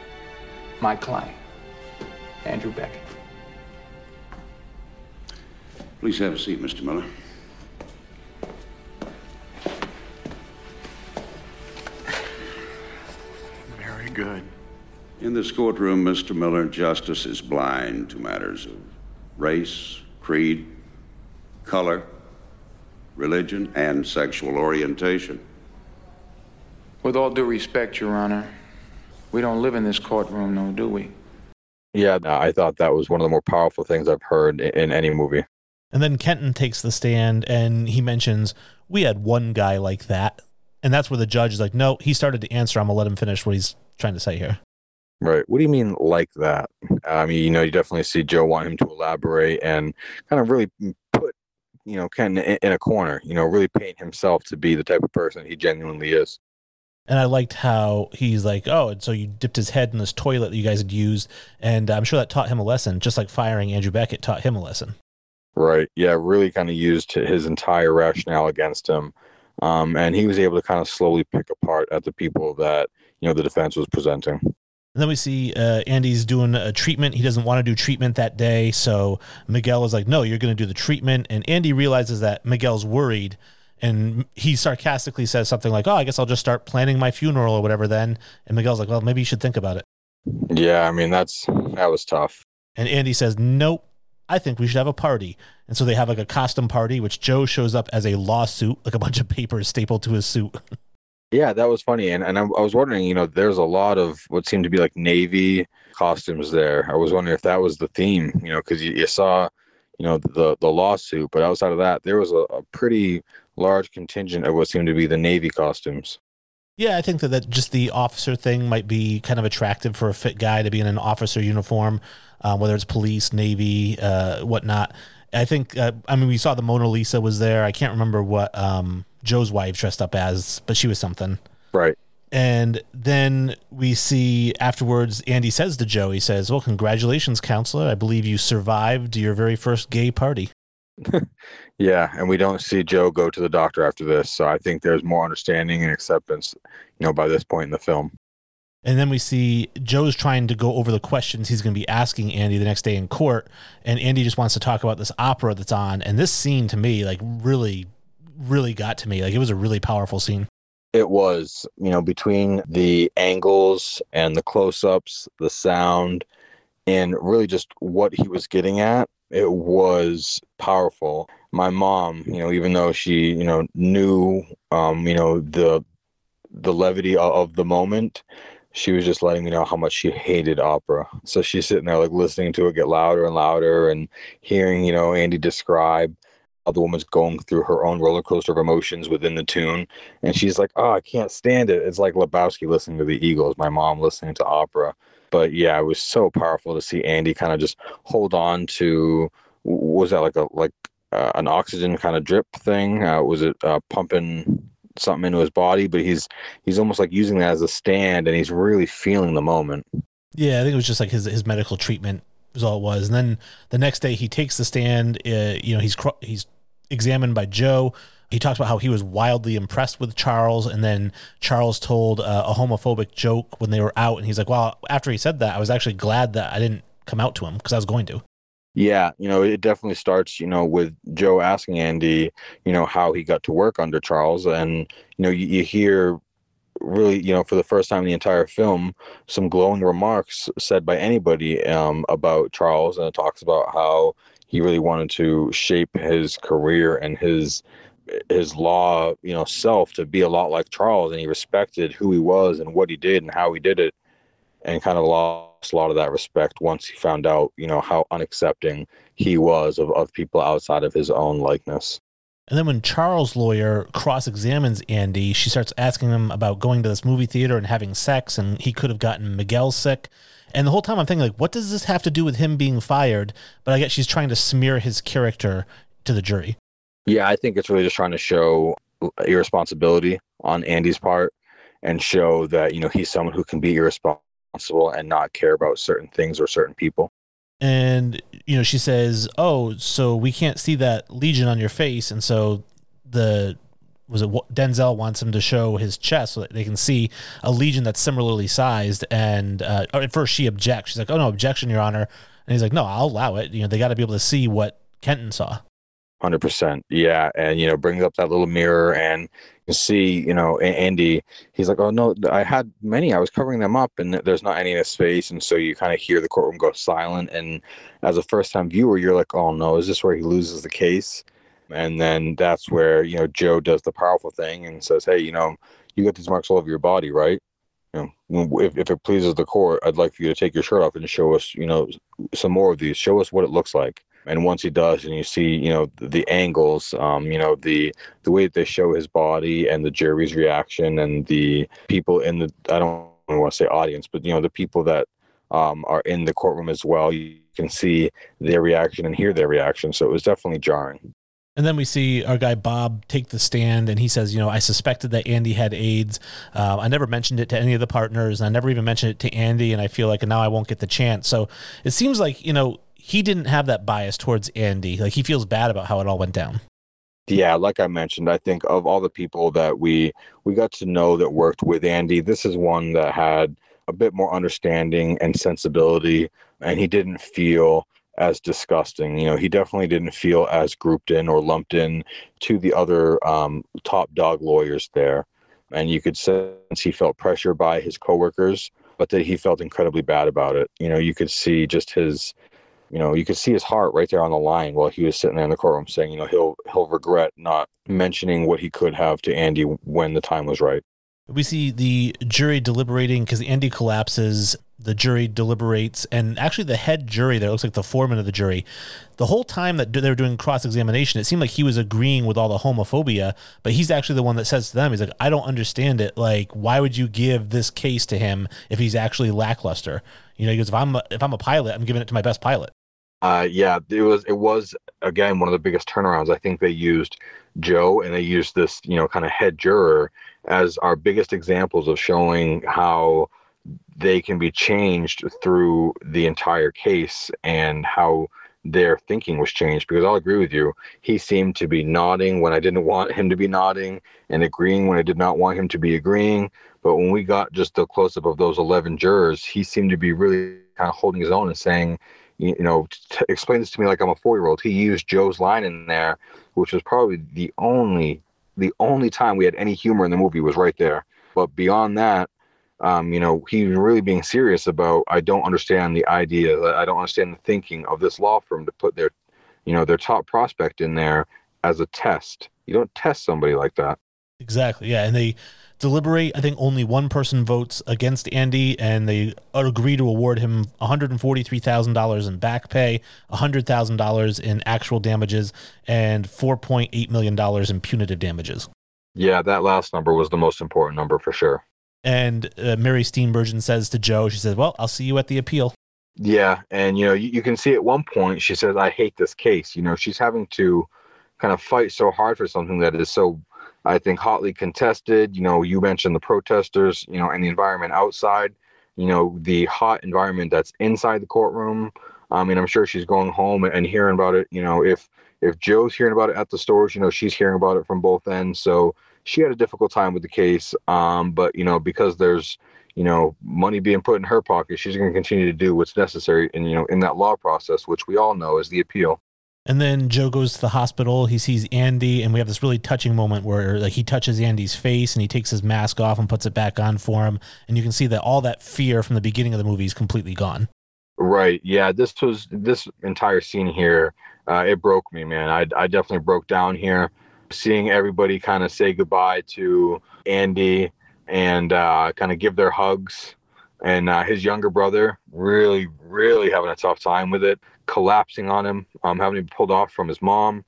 My client. Andrew Beckett. Please have a seat, Mr. Miller. Good. In this courtroom, Mr. Miller, justice is blind to matters of race, creed, color, religion, and sexual orientation. With all due respect, Your Honor, we don't live in this courtroom, no, do we? Yeah, I thought that was one of the more powerful things I've heard in, in any movie. And then Kenton takes the stand and he mentions, We had one guy like that. And that's where the judge is like, No, he started to answer. I'm going to let him finish what he's trying to say here. Right. What do you mean like that? I mean, you know, you definitely see Joe want him to elaborate and kind of really put, you know, Ken in, in a corner, you know, really paint himself to be the type of person he genuinely is. And I liked how he's like, oh, and so you dipped his head in this toilet that you guys had used. And I'm sure that taught him a lesson, just like firing Andrew Beckett taught him a lesson. Right. Yeah. Really kind of used his entire rationale against him. Um, and he was able to kind of slowly pick apart at the people that, you know, the defense was presenting. And then we see uh, Andy's doing a treatment. He doesn't want to do treatment that day. So Miguel is like, no, you're going to do the treatment. And Andy realizes that Miguel's worried. And he sarcastically says something like, oh, I guess I'll just start planning my funeral or whatever then. And Miguel's like, well, maybe you should think about it. Yeah. I mean, that's, that was tough. And Andy says, nope, I think we should have a party. And so they have like a costume party, which Joe shows up as a lawsuit, like a bunch of papers stapled to his suit. Yeah, that was funny, and and I, I was wondering, you know, there's a lot of what seemed to be like navy costumes there. I was wondering if that was the theme, you know, because you, you saw, you know, the the lawsuit, but outside of that, there was a, a pretty large contingent of what seemed to be the navy costumes. Yeah, I think that, that just the officer thing might be kind of attractive for a fit guy to be in an officer uniform, uh, whether it's police, navy, uh, whatnot. I think, uh, I mean, we saw the Mona Lisa was there. I can't remember what um, Joe's wife dressed up as, but she was something. Right. And then we see afterwards, Andy says to Joe, he says, Well, congratulations, counselor. I believe you survived your very first gay party. yeah, and we don't see Joe go to the doctor after this, so I think there's more understanding and acceptance, you know, by this point in the film. And then we see Joe's trying to go over the questions he's going to be asking Andy the next day in court, and Andy just wants to talk about this opera that's on. And this scene to me, like, really, really got to me. Like, it was a really powerful scene. It was, you know, between the angles and the close-ups, the sound, and really just what he was getting at it was powerful. My mom, you know, even though she, you know, knew, um, you know, the the levity of the moment, she was just letting me know how much she hated opera. So she's sitting there like listening to it get louder and louder and hearing, you know, Andy describe the woman's going through her own roller coaster of emotions within the tune. And she's like, Oh, I can't stand it. It's like Lebowski listening to the Eagles, my mom listening to opera but yeah, it was so powerful to see Andy kind of just hold on to. Was that like a like uh, an oxygen kind of drip thing? Uh, was it uh, pumping something into his body? But he's he's almost like using that as a stand, and he's really feeling the moment. Yeah, I think it was just like his his medical treatment was all it was. And then the next day he takes the stand. Uh, you know, he's he's examined by Joe he talks about how he was wildly impressed with Charles, and then Charles told uh, a homophobic joke when they were out, and he's like, "Well, after he said that, I was actually glad that I didn't come out to him because I was going to." Yeah, you know, it definitely starts, you know, with Joe asking Andy, you know, how he got to work under Charles, and you know, you, you hear really, you know, for the first time in the entire film, some glowing remarks said by anybody um, about Charles, and it talks about how he really wanted to shape his career and his his law, you know, self to be a lot like Charles, and he respected who he was and what he did and how he did it, and kind of lost a lot of that respect once he found out, you know, how unaccepting he was of, of people outside of his own likeness. And then when Charles' lawyer cross examines Andy, she starts asking him about going to this movie theater and having sex, and he could have gotten Miguel sick. And the whole time I'm thinking, like, what does this have to do with him being fired? But I guess she's trying to smear his character to the jury. Yeah, I think it's really just trying to show irresponsibility on Andy's part and show that, you know, he's someone who can be irresponsible and not care about certain things or certain people. And, you know, she says, Oh, so we can't see that legion on your face. And so the, was it Denzel wants him to show his chest so that they can see a legion that's similarly sized. And uh, at first she objects. She's like, Oh, no, objection, Your Honor. And he's like, No, I'll allow it. You know, they got to be able to see what Kenton saw. Hundred percent, yeah, and you know, brings up that little mirror, and you see, you know, Andy. He's like, "Oh no, I had many. I was covering them up, and there's not any in his face." And so you kind of hear the courtroom go silent, and as a first-time viewer, you're like, "Oh no, is this where he loses the case?" And then that's where you know Joe does the powerful thing and says, "Hey, you know, you got these marks all over your body, right? You know, if if it pleases the court, I'd like for you to take your shirt off and show us, you know, some more of these. Show us what it looks like." and once he does and you see you know the, the angles um, you know the the way that they show his body and the jury's reaction and the people in the i don't want to say audience but you know the people that um, are in the courtroom as well you can see their reaction and hear their reaction so it was definitely jarring and then we see our guy Bob take the stand and he says, You know, I suspected that Andy had AIDS. Uh, I never mentioned it to any of the partners. I never even mentioned it to Andy. And I feel like now I won't get the chance. So it seems like, you know, he didn't have that bias towards Andy. Like he feels bad about how it all went down. Yeah, like I mentioned, I think of all the people that we we got to know that worked with Andy, this is one that had a bit more understanding and sensibility, and he didn't feel as disgusting. You know, he definitely didn't feel as grouped in or lumped in to the other um, top dog lawyers there. And you could sense he felt pressure by his coworkers, but that he felt incredibly bad about it. You know, you could see just his you know, you could see his heart right there on the line while he was sitting there in the courtroom saying, you know, he'll he'll regret not mentioning what he could have to Andy when the time was right. We see the jury deliberating because Andy collapses. The jury deliberates, and actually, the head jury there looks like the foreman of the jury. The whole time that they were doing cross examination, it seemed like he was agreeing with all the homophobia, but he's actually the one that says to them, "He's like, I don't understand it. Like, why would you give this case to him if he's actually lackluster? You know, he goes, if I'm a, if I'm a pilot, I'm giving it to my best pilot." Uh, yeah, it was it was again one of the biggest turnarounds. I think they used Joe and they used this you know kind of head juror as our biggest examples of showing how they can be changed through the entire case and how their thinking was changed because I'll agree with you. He seemed to be nodding when I didn't want him to be nodding and agreeing when I did not want him to be agreeing. But when we got just the close up of those 11 jurors, he seemed to be really kind of holding his own and saying, you know, t- explain this to me like I'm a four year old. He used Joe's line in there, which was probably the only the only time we had any humor in the movie was right there. But beyond that, um, you know, he was really being serious about I don't understand the idea, I don't understand the thinking of this law firm to put their, you know, their top prospect in there as a test. You don't test somebody like that. Exactly. Yeah, and they deliberate. I think only one person votes against Andy, and they agree to award him one hundred and forty-three thousand dollars in back pay, hundred thousand dollars in actual damages, and four point eight million dollars in punitive damages. Yeah, that last number was the most important number for sure. And uh, Mary Steenburgen says to Joe, she says, "Well, I'll see you at the appeal." Yeah, and you know, you, you can see at one point she says, "I hate this case." You know, she's having to kind of fight so hard for something that is so I think hotly contested. You know, you mentioned the protesters, you know, and the environment outside, you know, the hot environment that's inside the courtroom. I mean, I'm sure she's going home and hearing about it. You know, if if Joe's hearing about it at the stores, you know, she's hearing about it from both ends. So she had a difficult time with the case. Um, but you know, because there's you know money being put in her pocket, she's going to continue to do what's necessary, and you know, in that law process, which we all know is the appeal. And then Joe goes to the hospital. He sees Andy, and we have this really touching moment where like he touches Andy's face and he takes his mask off and puts it back on for him. And you can see that all that fear from the beginning of the movie is completely gone. Right. Yeah. This was this entire scene here. Uh, it broke me, man. I I definitely broke down here, seeing everybody kind of say goodbye to Andy and uh, kind of give their hugs and uh, his younger brother really, really having a tough time with it, collapsing on him, um, having be pulled off from his mom.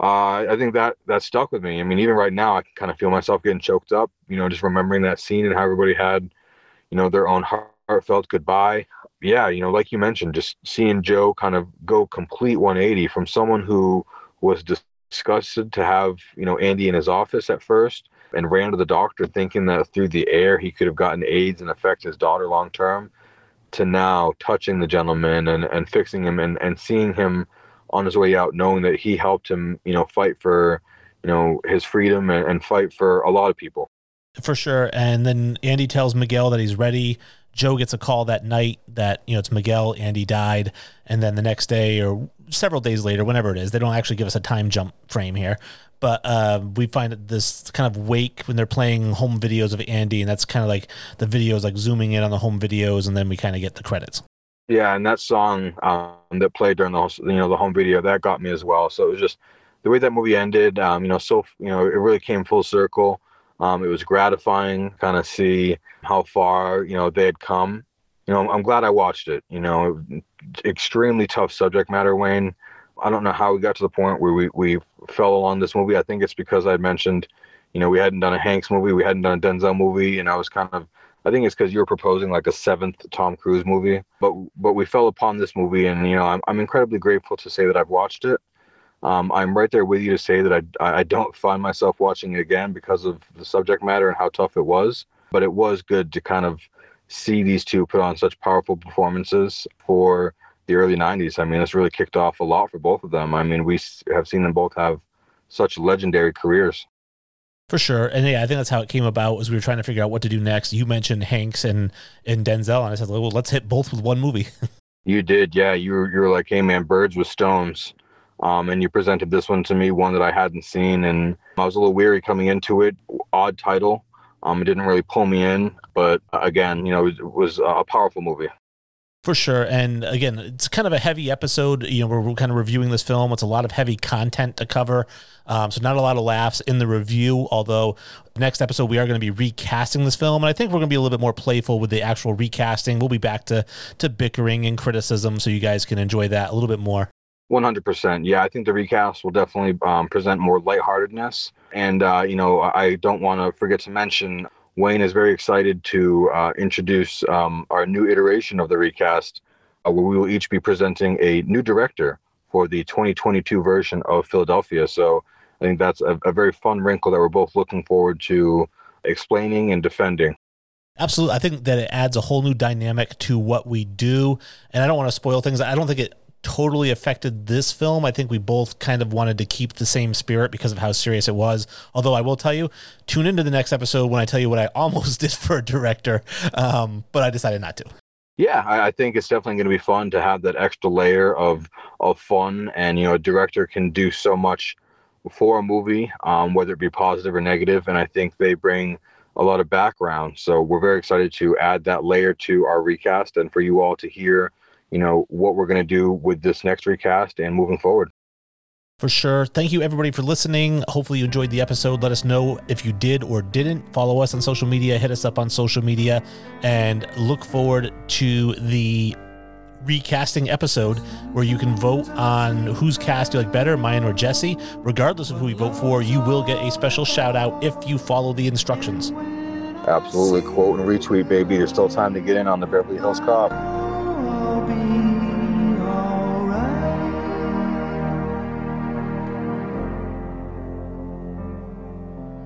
Uh, I think that that stuck with me. I mean, even right now, I can kind of feel myself getting choked up. You know, just remembering that scene and how everybody had, you know, their own heartfelt goodbye. Yeah, you know, like you mentioned, just seeing Joe kind of go complete 180 from someone who was disgusted to have, you know, Andy in his office at first and ran to the doctor thinking that through the air he could have gotten AIDS and affect his daughter long term to now touching the gentleman and, and fixing him and, and seeing him on his way out, knowing that he helped him, you know, fight for, you know, his freedom and, and fight for a lot of people. For sure. And then Andy tells Miguel that he's ready. Joe gets a call that night that, you know, it's Miguel, Andy died. And then the next day or several days later, whenever it is, they don't actually give us a time jump frame here but uh, we find this kind of wake when they're playing home videos of Andy, and that's kind of like the videos like zooming in on the home videos, and then we kind of get the credits. Yeah, and that song um, that played during the you know the home video that got me as well. So it was just the way that movie ended. Um, you know, so you know it really came full circle. Um, it was gratifying, kind of see how far you know they had come. You know, I'm glad I watched it. You know, extremely tough subject matter, Wayne. I don't know how we got to the point where we, we fell along this movie. I think it's because I mentioned, you know, we hadn't done a Hanks movie, we hadn't done a Denzel movie, and I was kind of, I think it's because you were proposing like a seventh Tom Cruise movie. But but we fell upon this movie, and you know, I'm I'm incredibly grateful to say that I've watched it. Um, I'm right there with you to say that I I don't find myself watching it again because of the subject matter and how tough it was. But it was good to kind of see these two put on such powerful performances for the early 90s. I mean, it's really kicked off a lot for both of them. I mean, we have seen them both have such legendary careers. For sure. And yeah, I think that's how it came about was we were trying to figure out what to do next. You mentioned Hanks and, and Denzel, and I said, well, let's hit both with one movie. you did. Yeah. You were, you were like, hey, man, birds with stones. Um, and you presented this one to me, one that I hadn't seen. And I was a little weary coming into it. Odd title. Um, it didn't really pull me in. But again, you know, it was a powerful movie. For sure. And again, it's kind of a heavy episode. You know, we're, kind of reviewing this film. It's a lot of heavy content to cover. Um, so, not a lot of laughs in the review. Although, next episode, we are going to be recasting this film. And I think we're going to be a little bit more playful with the actual recasting. We'll be back to, to bickering and criticism so you guys can enjoy that a little bit more. 100%. Yeah, I think the recast will definitely um, present more lightheartedness. And, uh, you know, I don't want to forget to mention Wayne is very excited to uh, introduce um, our new iteration of the recast, uh, where we will each be presenting a new director for the 2022 version of Philadelphia. So I think that's a, a very fun wrinkle that we're both looking forward to explaining and defending. Absolutely. I think that it adds a whole new dynamic to what we do. And I don't want to spoil things. I don't think it totally affected this film. I think we both kind of wanted to keep the same spirit because of how serious it was. Although I will tell you, tune into the next episode when I tell you what I almost did for a director, um, but I decided not to. Yeah, I, think it's definitely going to be fun to have that extra layer of of fun, and you know, a director can do so much for a movie, um, whether it be positive or negative, and I think they bring a lot of background. So we're very excited to add that layer to our recast, and for you all to hear you know what we're going to do with this next recast and moving forward for sure. Thank you, everybody, for listening. Hopefully, you enjoyed the episode. Let us know if you did or didn't. Follow us on social media, hit us up on social media, and look forward to the recasting episode where you can vote on whose cast you like better, mine or Jesse. Regardless of who you vote for, you will get a special shout out if you follow the instructions. Absolutely. Quote and retweet, baby. There's still time to get in on the Beverly Hills Cop be